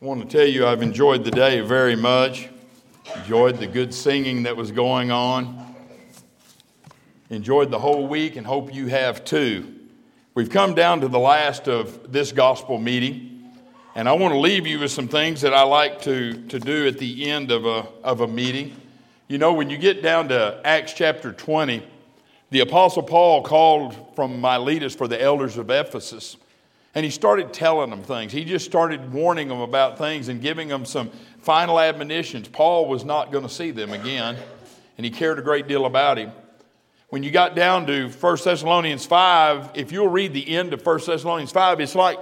I want to tell you I've enjoyed the day very much. Enjoyed the good singing that was going on. Enjoyed the whole week and hope you have too. We've come down to the last of this gospel meeting, and I want to leave you with some things that I like to, to do at the end of a, of a meeting. You know, when you get down to Acts chapter 20, the Apostle Paul called from Miletus for the elders of Ephesus. And he started telling them things. He just started warning them about things and giving them some final admonitions. Paul was not going to see them again, and he cared a great deal about him. When you got down to 1 Thessalonians 5, if you'll read the end of 1 Thessalonians 5, it's like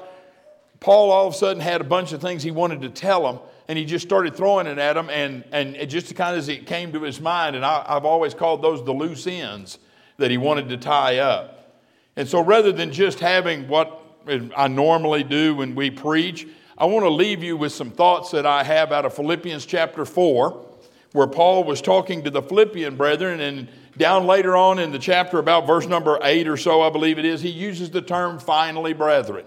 Paul all of a sudden had a bunch of things he wanted to tell them, and he just started throwing it at them, and, and it just kind of as it came to his mind, and I, I've always called those the loose ends that he wanted to tie up. And so rather than just having what I normally do when we preach, I want to leave you with some thoughts that I have out of Philippians chapter 4, where Paul was talking to the Philippian brethren. And down later on in the chapter, about verse number 8 or so, I believe it is, he uses the term finally, brethren.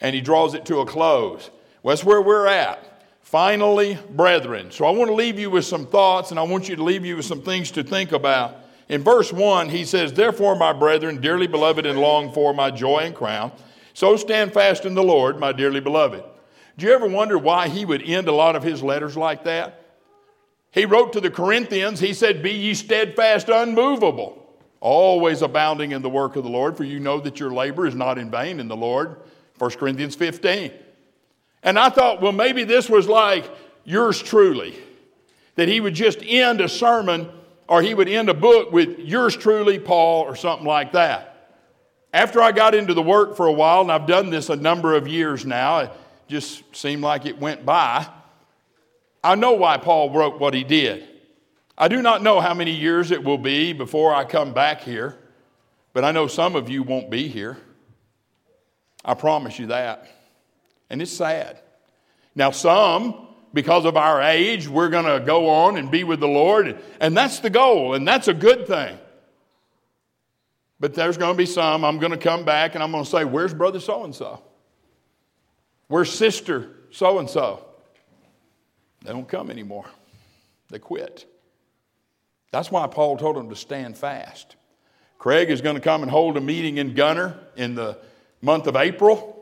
And he draws it to a close. Well, that's where we're at. Finally, brethren. So I want to leave you with some thoughts, and I want you to leave you with some things to think about. In verse 1, he says, Therefore, my brethren, dearly beloved and long for my joy and crown, so stand fast in the Lord, my dearly beloved. Do you ever wonder why he would end a lot of his letters like that? He wrote to the Corinthians, he said, Be ye steadfast, unmovable, always abounding in the work of the Lord, for you know that your labor is not in vain in the Lord. 1 Corinthians 15. And I thought, well, maybe this was like yours truly, that he would just end a sermon or he would end a book with yours truly, Paul, or something like that. After I got into the work for a while, and I've done this a number of years now, it just seemed like it went by. I know why Paul wrote what he did. I do not know how many years it will be before I come back here, but I know some of you won't be here. I promise you that. And it's sad. Now, some because of our age, we're going to go on and be with the Lord. And that's the goal, and that's a good thing. But there's going to be some, I'm going to come back and I'm going to say, Where's brother so and so? Where's sister so and so? They don't come anymore, they quit. That's why Paul told them to stand fast. Craig is going to come and hold a meeting in Gunter in the month of April.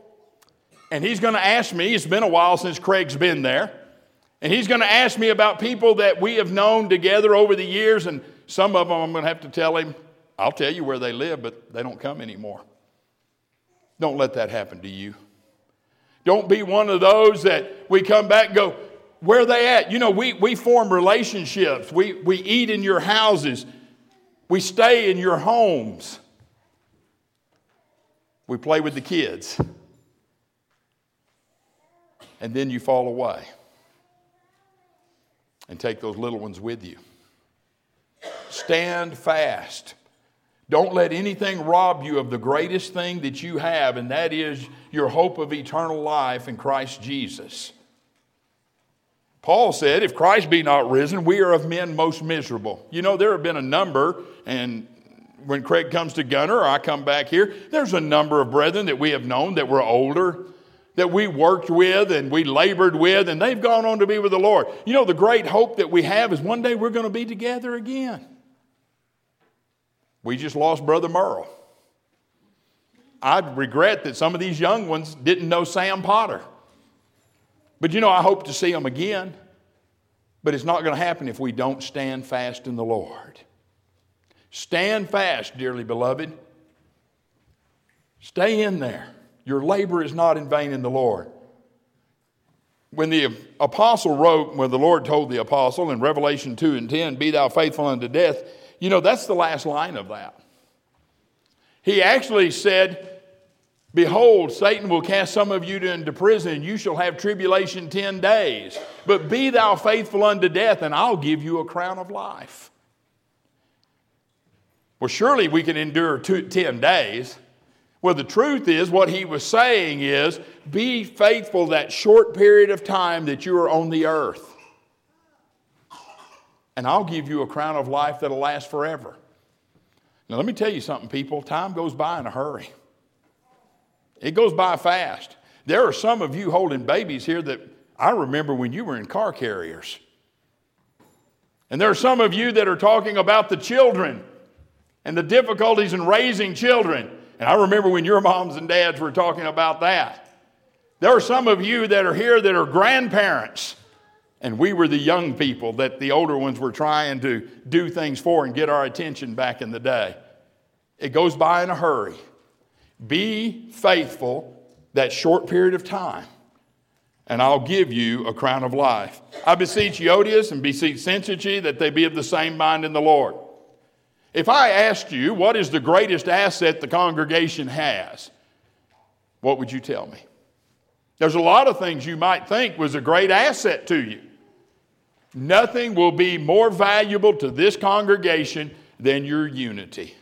And he's going to ask me, it's been a while since Craig's been there. And he's going to ask me about people that we have known together over the years, and some of them I'm going to have to tell him, I'll tell you where they live, but they don't come anymore. Don't let that happen to you. Don't be one of those that we come back and go, where are they at? You know, we, we form relationships. We, we eat in your houses. We stay in your homes. We play with the kids. And then you fall away and take those little ones with you. Stand fast. Don't let anything rob you of the greatest thing that you have, and that is your hope of eternal life in Christ Jesus. Paul said, If Christ be not risen, we are of men most miserable. You know, there have been a number, and when Craig comes to Gunter or I come back here, there's a number of brethren that we have known that were older, that we worked with and we labored with, and they've gone on to be with the Lord. You know, the great hope that we have is one day we're going to be together again. We just lost Brother Merle. I regret that some of these young ones didn't know Sam Potter. But you know, I hope to see them again. But it's not going to happen if we don't stand fast in the Lord. Stand fast, dearly beloved. Stay in there. Your labor is not in vain in the Lord. When the apostle wrote, when the Lord told the apostle in Revelation 2 and 10, Be thou faithful unto death, you know, that's the last line of that. He actually said, Behold, Satan will cast some of you into prison, and you shall have tribulation 10 days. But be thou faithful unto death, and I'll give you a crown of life. Well, surely we can endure two, 10 days. Well, the truth is, what he was saying is be faithful that short period of time that you are on the earth. And I'll give you a crown of life that'll last forever. Now, let me tell you something, people. Time goes by in a hurry, it goes by fast. There are some of you holding babies here that I remember when you were in car carriers. And there are some of you that are talking about the children and the difficulties in raising children. And I remember when your moms and dads were talking about that. There are some of you that are here that are grandparents, and we were the young people that the older ones were trying to do things for and get our attention back in the day. It goes by in a hurry. Be faithful that short period of time, and I'll give you a crown of life. I beseech Euodias and beseech Syntyche that they be of the same mind in the Lord. If I asked you what is the greatest asset the congregation has, what would you tell me? There's a lot of things you might think was a great asset to you. Nothing will be more valuable to this congregation than your unity.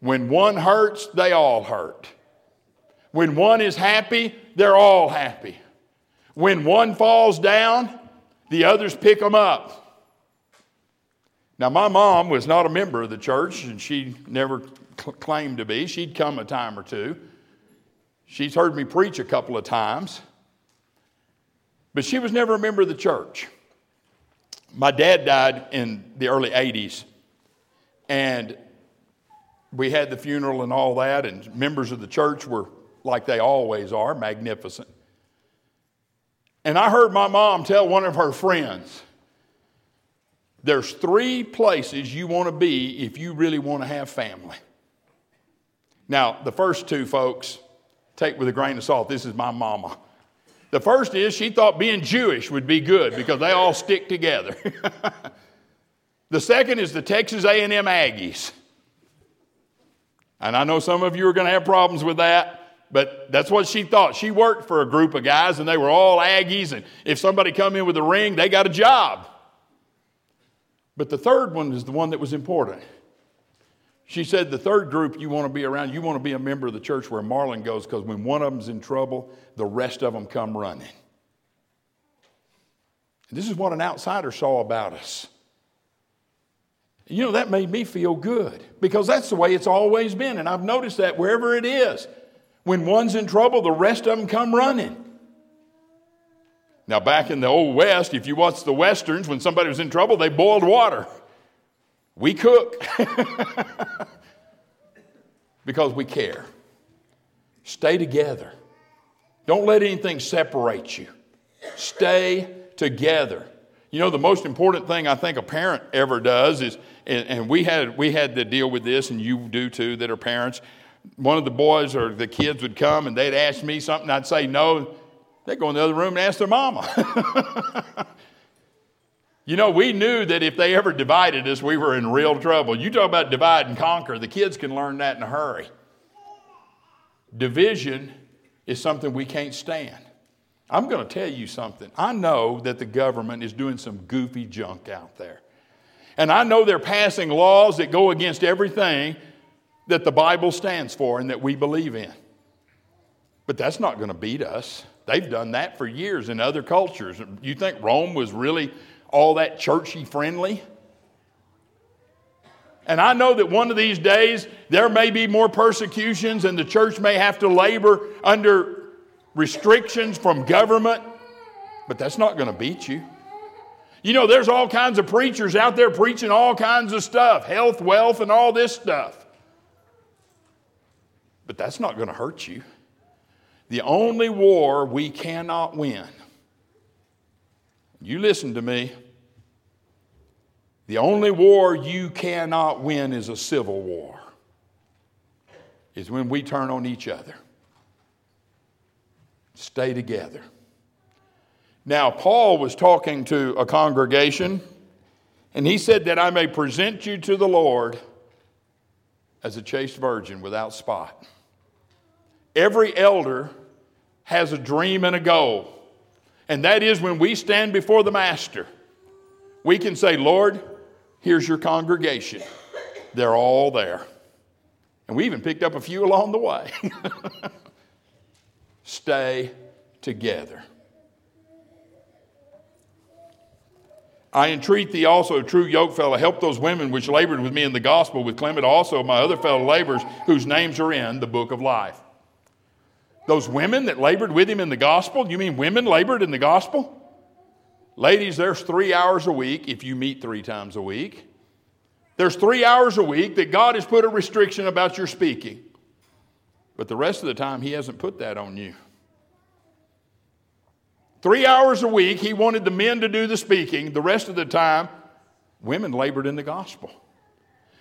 When one hurts, they all hurt. When one is happy, they're all happy. When one falls down, the others pick them up. Now, my mom was not a member of the church, and she never cl- claimed to be. She'd come a time or two. She's heard me preach a couple of times, but she was never a member of the church. My dad died in the early 80s, and we had the funeral and all that, and members of the church were like they always are, magnificent. And I heard my mom tell one of her friends, there's three places you want to be if you really want to have family. Now, the first two folks, take with a grain of salt. This is my mama. The first is she thought being Jewish would be good because they all stick together. the second is the Texas A&M Aggies. And I know some of you are going to have problems with that. But that's what she thought. She worked for a group of guys and they were all Aggies. And if somebody come in with a ring, they got a job. But the third one is the one that was important. She said the third group you want to be around, you want to be a member of the church where Marlin goes because when one of them's in trouble, the rest of them come running. And this is what an outsider saw about us. You know, that made me feel good because that's the way it's always been. And I've noticed that wherever it is, when one's in trouble, the rest of them come running. Now, back in the old West, if you watch the Westerns, when somebody was in trouble, they boiled water. We cook because we care. Stay together. Don't let anything separate you. Stay together. You know, the most important thing I think a parent ever does is, and, and we, had, we had to deal with this, and you do too, that are parents. One of the boys or the kids would come and they'd ask me something, I'd say no. They'd go in the other room and ask their mama. You know, we knew that if they ever divided us, we were in real trouble. You talk about divide and conquer, the kids can learn that in a hurry. Division is something we can't stand. I'm going to tell you something. I know that the government is doing some goofy junk out there. And I know they're passing laws that go against everything that the Bible stands for and that we believe in. But that's not going to beat us. They've done that for years in other cultures. You think Rome was really all that churchy friendly. And I know that one of these days there may be more persecutions and the church may have to labor under restrictions from government, but that's not going to beat you. You know, there's all kinds of preachers out there preaching all kinds of stuff health, wealth, and all this stuff. But that's not going to hurt you. The only war we cannot win, you listen to me, the only war you cannot win is a civil war, is when we turn on each other. Stay together. Now, Paul was talking to a congregation, and he said that I may present you to the Lord as a chaste virgin without spot. Every elder has a dream and a goal, and that is when we stand before the Master, we can say, Lord, Here's your congregation. They're all there. And we even picked up a few along the way. Stay together. I entreat thee also, true yokefellow, help those women which labored with me in the gospel, with Clement also, my other fellow laborers, whose names are in the book of life. Those women that labored with him in the gospel, you mean women labored in the gospel? Ladies, there's three hours a week if you meet three times a week. There's three hours a week that God has put a restriction about your speaking. But the rest of the time, He hasn't put that on you. Three hours a week, He wanted the men to do the speaking. The rest of the time, women labored in the gospel.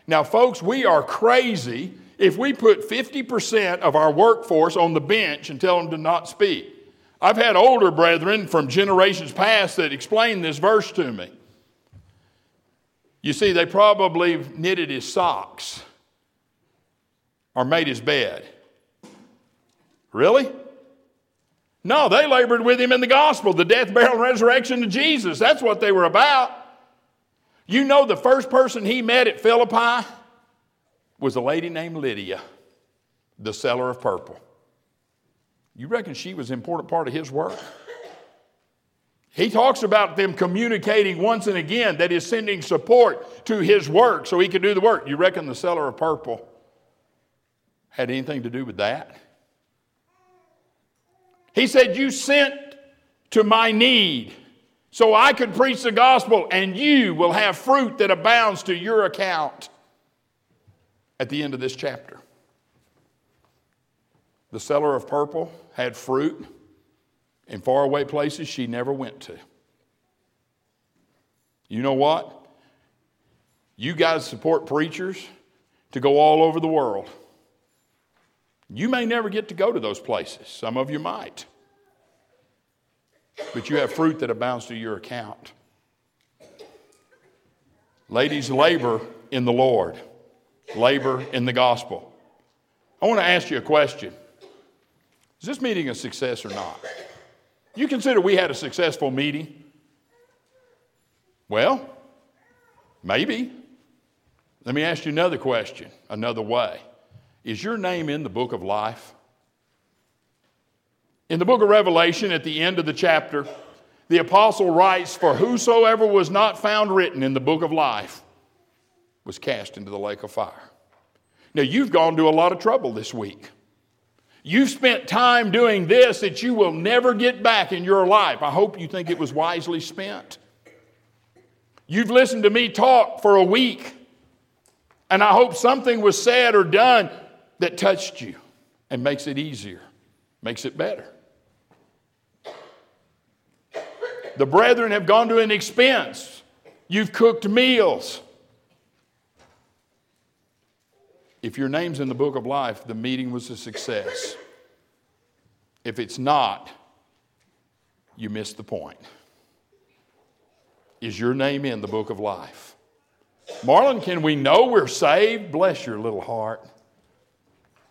Now, folks, we are crazy if we put 50% of our workforce on the bench and tell them to not speak. I've had older brethren from generations past that explained this verse to me. You see, they probably knitted his socks or made his bed. Really? No, they labored with him in the gospel, the death, burial, and resurrection of Jesus. That's what they were about. You know, the first person he met at Philippi was a lady named Lydia, the seller of purple. You reckon she was an important part of his work? He talks about them communicating once and again that is sending support to his work so he can do the work. You reckon the seller of purple had anything to do with that? He said, You sent to my need so I could preach the gospel, and you will have fruit that abounds to your account at the end of this chapter. The seller of purple had fruit in faraway places she never went to. You know what? You guys support preachers to go all over the world. You may never get to go to those places. Some of you might. But you have fruit that abounds to your account. Ladies, labor in the Lord, labor in the gospel. I want to ask you a question Is this meeting a success or not? You consider we had a successful meeting? Well, maybe. Let me ask you another question, another way. Is your name in the book of life? In the book of Revelation, at the end of the chapter, the apostle writes, For whosoever was not found written in the book of life was cast into the lake of fire. Now, you've gone to a lot of trouble this week. You've spent time doing this that you will never get back in your life. I hope you think it was wisely spent. You've listened to me talk for a week, and I hope something was said or done that touched you and makes it easier, makes it better. The brethren have gone to an expense. You've cooked meals. If your name's in the book of life, the meeting was a success. If it's not, you missed the point. Is your name in the book of life? Marlon, can we know we're saved? Bless your little heart.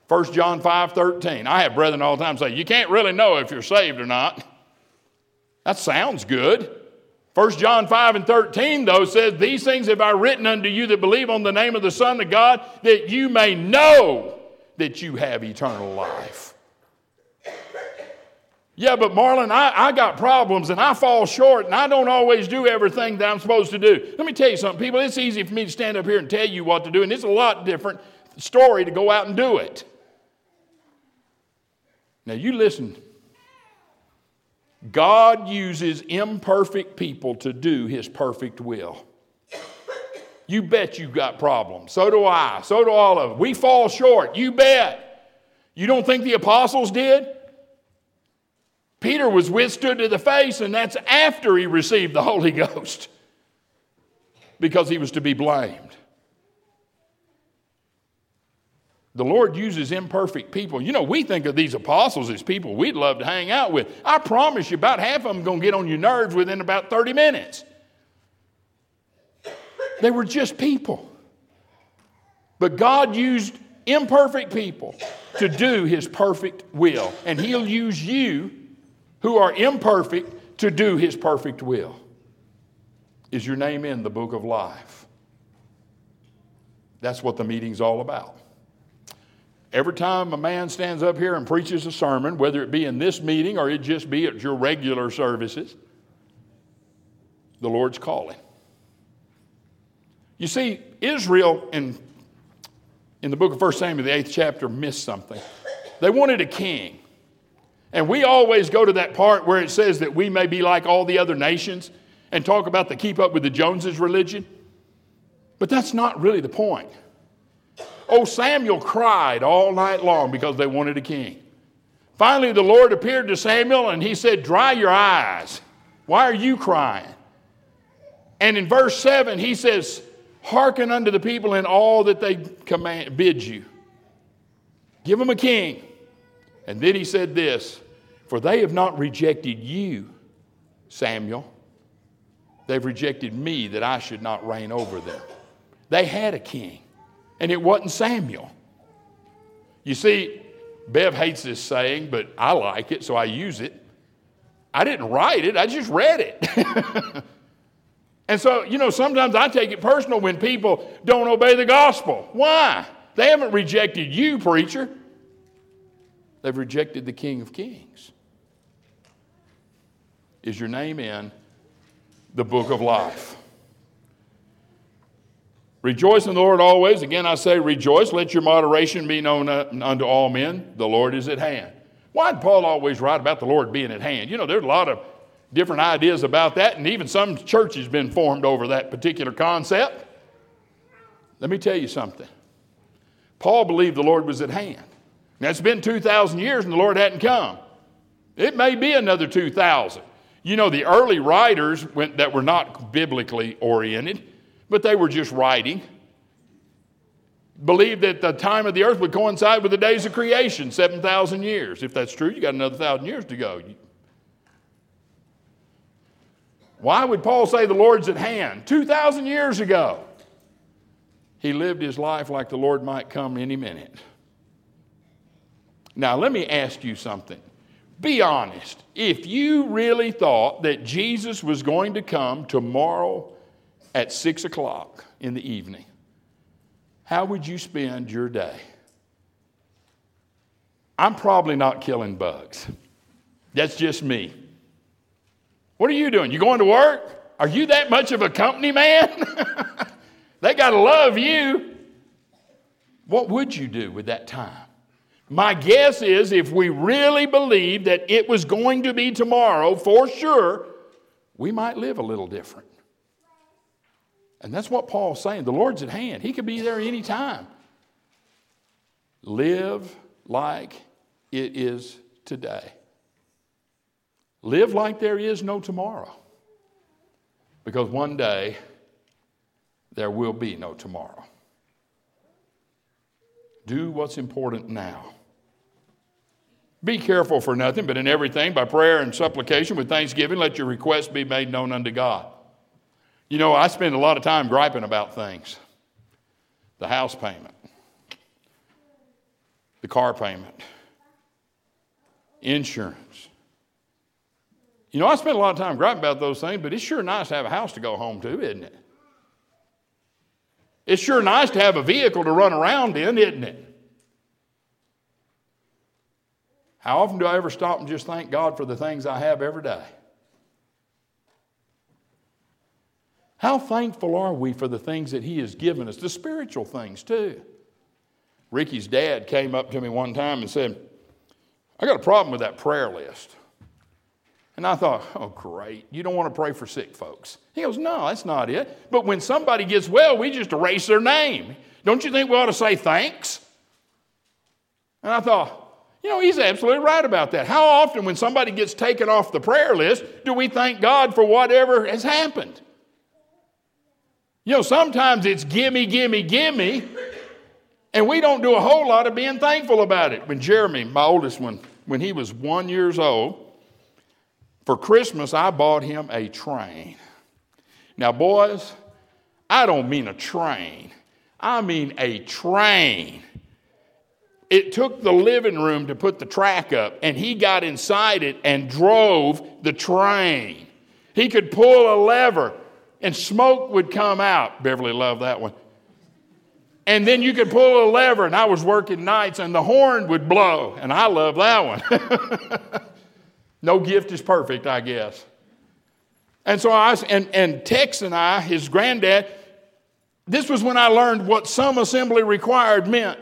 1 John 5 13. I have brethren all the time say, You can't really know if you're saved or not. That sounds good. 1 John 5 and 13, though, says, These things have I written unto you that believe on the name of the Son of God, that you may know that you have eternal life. Yeah, but Marlon, I, I got problems and I fall short and I don't always do everything that I'm supposed to do. Let me tell you something, people. It's easy for me to stand up here and tell you what to do, and it's a lot different story to go out and do it. Now, you listen God uses imperfect people to do his perfect will. You bet you've got problems. So do I. So do all of us. We fall short. You bet. You don't think the apostles did? Peter was withstood to the face, and that's after he received the Holy Ghost because he was to be blamed. The Lord uses imperfect people. You know, we think of these apostles as people we'd love to hang out with. I promise you, about half of them going to get on your nerves within about 30 minutes. They were just people. But God used imperfect people to do his perfect will. And he'll use you, who are imperfect, to do his perfect will. Is your name in the book of life? That's what the meeting's all about. Every time a man stands up here and preaches a sermon, whether it be in this meeting or it just be at your regular services, the Lord's calling. You see, Israel in, in the book of 1 Samuel, the eighth chapter, missed something. They wanted a king. And we always go to that part where it says that we may be like all the other nations and talk about the keep up with the Joneses religion. But that's not really the point. Oh, Samuel cried all night long because they wanted a king. Finally, the Lord appeared to Samuel and he said, Dry your eyes. Why are you crying? And in verse 7, he says, Hearken unto the people in all that they command, bid you. Give them a king. And then he said this For they have not rejected you, Samuel. They've rejected me that I should not reign over them. They had a king, and it wasn't Samuel. You see, Bev hates this saying, but I like it, so I use it. I didn't write it, I just read it. and so, you know, sometimes I take it personal when people don't obey the gospel. Why? They haven't rejected you, preacher. They've rejected the King of Kings. Is your name in the book of life? Rejoice in the Lord always. Again, I say rejoice. Let your moderation be known uh, unto all men. The Lord is at hand. Why did Paul always write about the Lord being at hand? You know, there's a lot of different ideas about that, and even some churches been formed over that particular concept. Let me tell you something. Paul believed the Lord was at hand. Now, it's been 2,000 years and the Lord hadn't come. It may be another 2,000. You know, the early writers went, that were not biblically oriented, but they were just writing, believed that the time of the earth would coincide with the days of creation, 7,000 years. If that's true, you got another thousand years to go. Why would Paul say the Lord's at hand? 2,000 years ago. He lived his life like the Lord might come any minute. Now, let me ask you something. Be honest. If you really thought that Jesus was going to come tomorrow at 6 o'clock in the evening, how would you spend your day? I'm probably not killing bugs. That's just me. What are you doing? You going to work? Are you that much of a company man? they got to love you. What would you do with that time? My guess is if we really believed that it was going to be tomorrow for sure, we might live a little different. And that's what Paul's saying. The Lord's at hand, He could be there any time. Live like it is today. Live like there is no tomorrow. Because one day there will be no tomorrow. Do what's important now. Be careful for nothing, but in everything, by prayer and supplication with thanksgiving, let your requests be made known unto God. You know, I spend a lot of time griping about things the house payment, the car payment, insurance. You know, I spend a lot of time griping about those things, but it's sure nice to have a house to go home to, isn't it? It's sure nice to have a vehicle to run around in, isn't it? How often do I ever stop and just thank God for the things I have every day? How thankful are we for the things that He has given us, the spiritual things too? Ricky's dad came up to me one time and said, I got a problem with that prayer list. And I thought, oh, great. You don't want to pray for sick folks. He goes, no, that's not it. But when somebody gets well, we just erase their name. Don't you think we ought to say thanks? And I thought, you know, he's absolutely right about that. How often, when somebody gets taken off the prayer list, do we thank God for whatever has happened? You know, sometimes it's gimme, gimme, gimme, and we don't do a whole lot of being thankful about it. When Jeremy, my oldest one, when he was one years old, for Christmas I bought him a train. Now, boys, I don't mean a train. I mean a train. It took the living room to put the track up, and he got inside it and drove the train. He could pull a lever, and smoke would come out. Beverly loved that one. And then you could pull a lever, and I was working nights, and the horn would blow, and I loved that one. no gift is perfect, I guess. And so I, and, and Tex and I, his granddad, this was when I learned what some assembly required meant.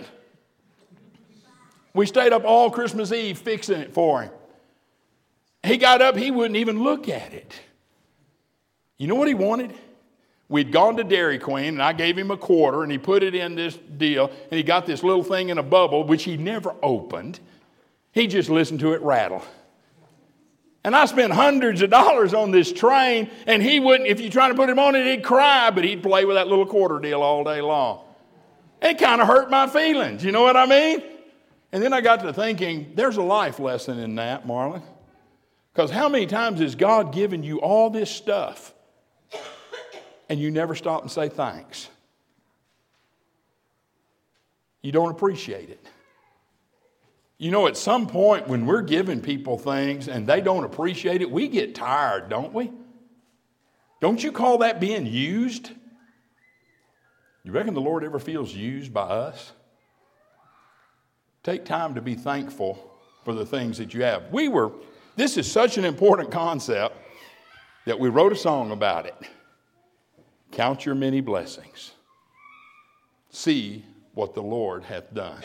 We stayed up all Christmas Eve fixing it for him. He got up, he wouldn't even look at it. You know what he wanted? We'd gone to Dairy Queen and I gave him a quarter and he put it in this deal and he got this little thing in a bubble which he never opened. He just listened to it rattle. And I spent hundreds of dollars on this train and he wouldn't, if you try to put him on it, he'd cry, but he'd play with that little quarter deal all day long. It kind of hurt my feelings, you know what I mean? And then I got to thinking, there's a life lesson in that, Marlon. Because how many times has God given you all this stuff? And you never stop and say thanks. You don't appreciate it. You know, at some point when we're giving people things and they don't appreciate it, we get tired, don't we? Don't you call that being used? You reckon the Lord ever feels used by us? Take time to be thankful for the things that you have. We were, this is such an important concept that we wrote a song about it. Count your many blessings. See what the Lord hath done.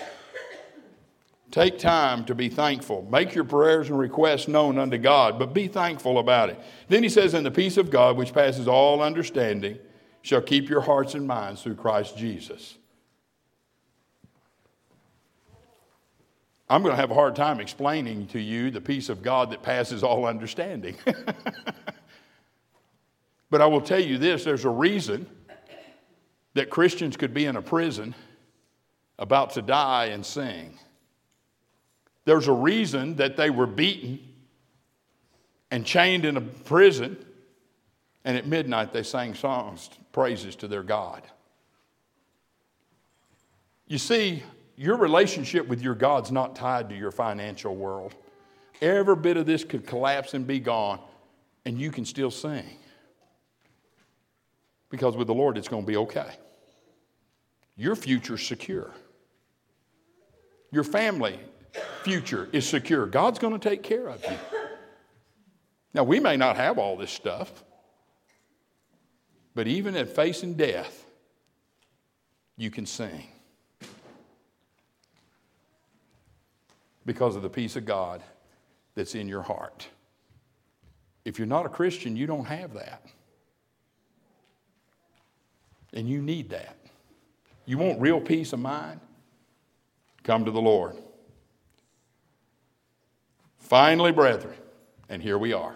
Take time to be thankful. Make your prayers and requests known unto God, but be thankful about it. Then he says, And the peace of God, which passes all understanding, shall keep your hearts and minds through Christ Jesus. I'm going to have a hard time explaining to you the peace of God that passes all understanding. But I will tell you this there's a reason that Christians could be in a prison about to die and sing. There's a reason that they were beaten and chained in a prison, and at midnight they sang songs, praises to their God. You see, your relationship with your God's not tied to your financial world. Every bit of this could collapse and be gone, and you can still sing because with the Lord it's going to be okay. Your future's secure. Your family future is secure. God's going to take care of you. Now, we may not have all this stuff, but even at facing death, you can sing because of the peace of God that's in your heart. If you're not a Christian, you don't have that. And you need that. You want real peace of mind? Come to the Lord. Finally, brethren, and here we are.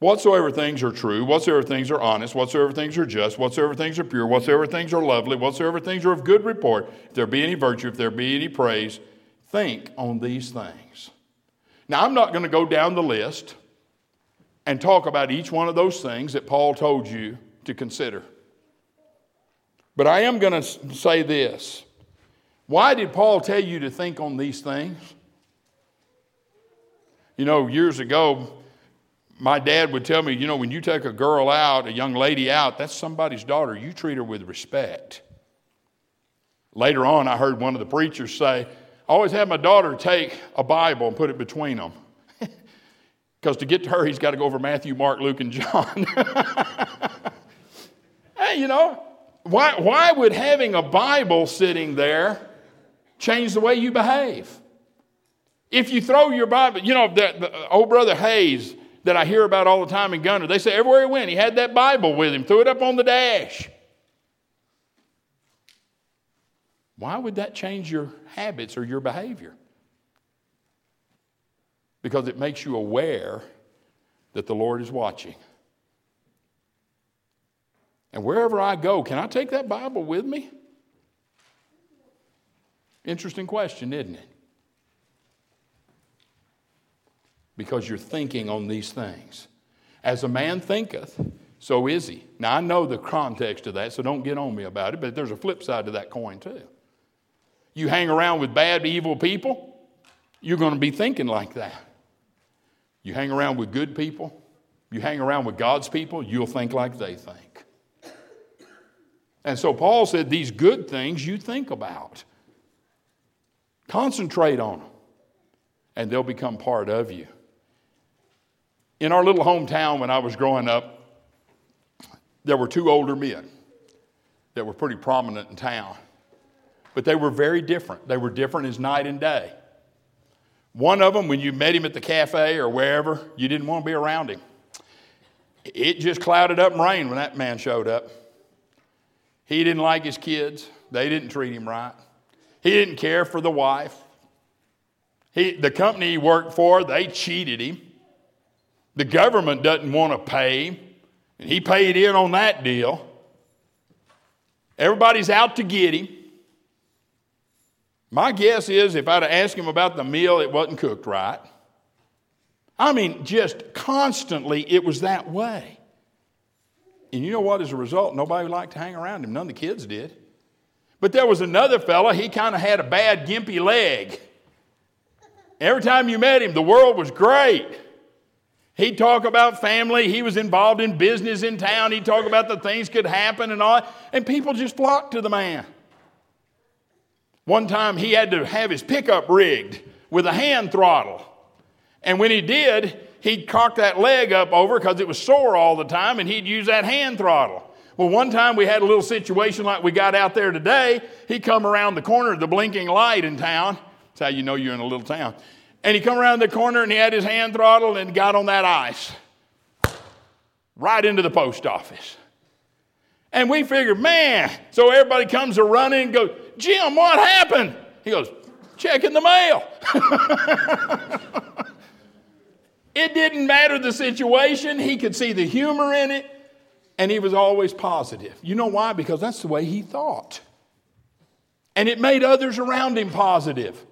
Whatsoever things are true, whatsoever things are honest, whatsoever things are just, whatsoever things are pure, whatsoever things are lovely, whatsoever things are of good report, if there be any virtue, if there be any praise, think on these things. Now, I'm not going to go down the list and talk about each one of those things that Paul told you to consider. But I am going to say this. Why did Paul tell you to think on these things? You know, years ago, my dad would tell me, you know, when you take a girl out, a young lady out, that's somebody's daughter. You treat her with respect. Later on, I heard one of the preachers say, I always have my daughter take a Bible and put it between them. Because to get to her, he's got to go over Matthew, Mark, Luke, and John. hey, you know, why, why would having a Bible sitting there change the way you behave? If you throw your Bible, you know, the, the old brother Hayes that I hear about all the time in Gunter, they say everywhere he went, he had that Bible with him, threw it up on the dash. Why would that change your habits or your behavior? Because it makes you aware that the Lord is watching. And wherever I go, can I take that Bible with me? Interesting question, isn't it? Because you're thinking on these things. As a man thinketh, so is he. Now, I know the context of that, so don't get on me about it, but there's a flip side to that coin, too. You hang around with bad, evil people, you're going to be thinking like that. You hang around with good people, you hang around with God's people, you'll think like they think. And so Paul said, These good things you think about. Concentrate on them, and they'll become part of you. In our little hometown when I was growing up, there were two older men that were pretty prominent in town. But they were very different. They were different as night and day. One of them, when you met him at the cafe or wherever, you didn't want to be around him. It just clouded up and rained when that man showed up. He didn't like his kids, they didn't treat him right. He didn't care for the wife. He, the company he worked for, they cheated him. The government doesn't want to pay, and he paid in on that deal. Everybody's out to get him. My guess is if I'd asked him about the meal, it wasn't cooked right. I mean, just constantly it was that way. And you know what? As a result, nobody liked to hang around him. None of the kids did. But there was another fella, he kind of had a bad, gimpy leg. Every time you met him, the world was great. He'd talk about family. He was involved in business in town. He'd talk about the things could happen and all. And people just flocked to the man. One time he had to have his pickup rigged with a hand throttle. And when he did, he'd cock that leg up over because it was sore all the time and he'd use that hand throttle. Well, one time we had a little situation like we got out there today. He come around the corner of the blinking light in town. That's how you know you're in a little town. And he come around the corner and he had his hand throttled and got on that ice. Right into the post office. And we figured, man, so everybody comes a running and goes, Jim, what happened? He goes, checking the mail. it didn't matter the situation. He could see the humor in it, and he was always positive. You know why? Because that's the way he thought. And it made others around him positive.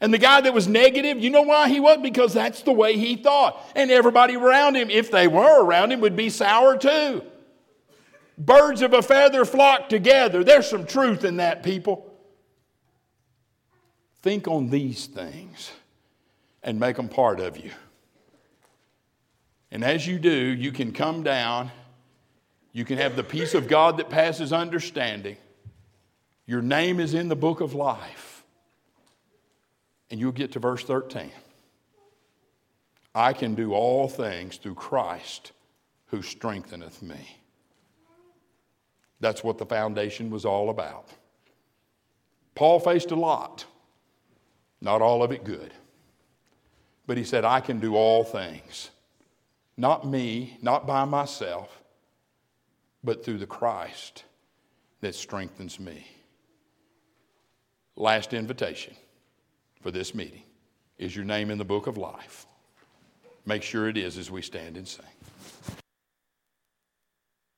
And the guy that was negative, you know why he was? Because that's the way he thought. And everybody around him, if they were around him, would be sour too. Birds of a feather flock together. There's some truth in that, people. Think on these things and make them part of you. And as you do, you can come down, you can have the peace of God that passes understanding. Your name is in the book of life. And you'll get to verse 13. I can do all things through Christ who strengtheneth me. That's what the foundation was all about. Paul faced a lot, not all of it good. But he said, I can do all things. Not me, not by myself, but through the Christ that strengthens me. Last invitation for this meeting. Is your name in the book of life? Make sure it is as we stand and sing.